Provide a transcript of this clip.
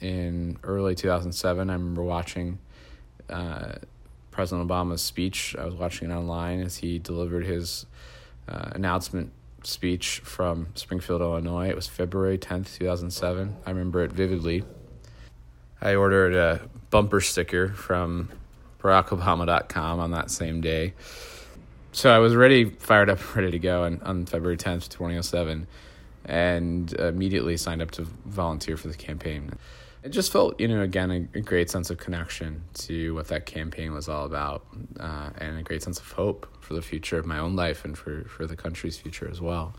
In early 2007, I remember watching uh, President Obama's speech. I was watching it online as he delivered his uh, announcement speech from Springfield, Illinois. It was February 10th, 2007. I remember it vividly. I ordered a bumper sticker from BarackObama.com on that same day. So I was ready, fired up, ready to go on, on February 10th, 2007, and immediately signed up to volunteer for the campaign. It just felt, you know, again, a, a great sense of connection to what that campaign was all about, uh, and a great sense of hope for the future of my own life and for, for the country's future as well.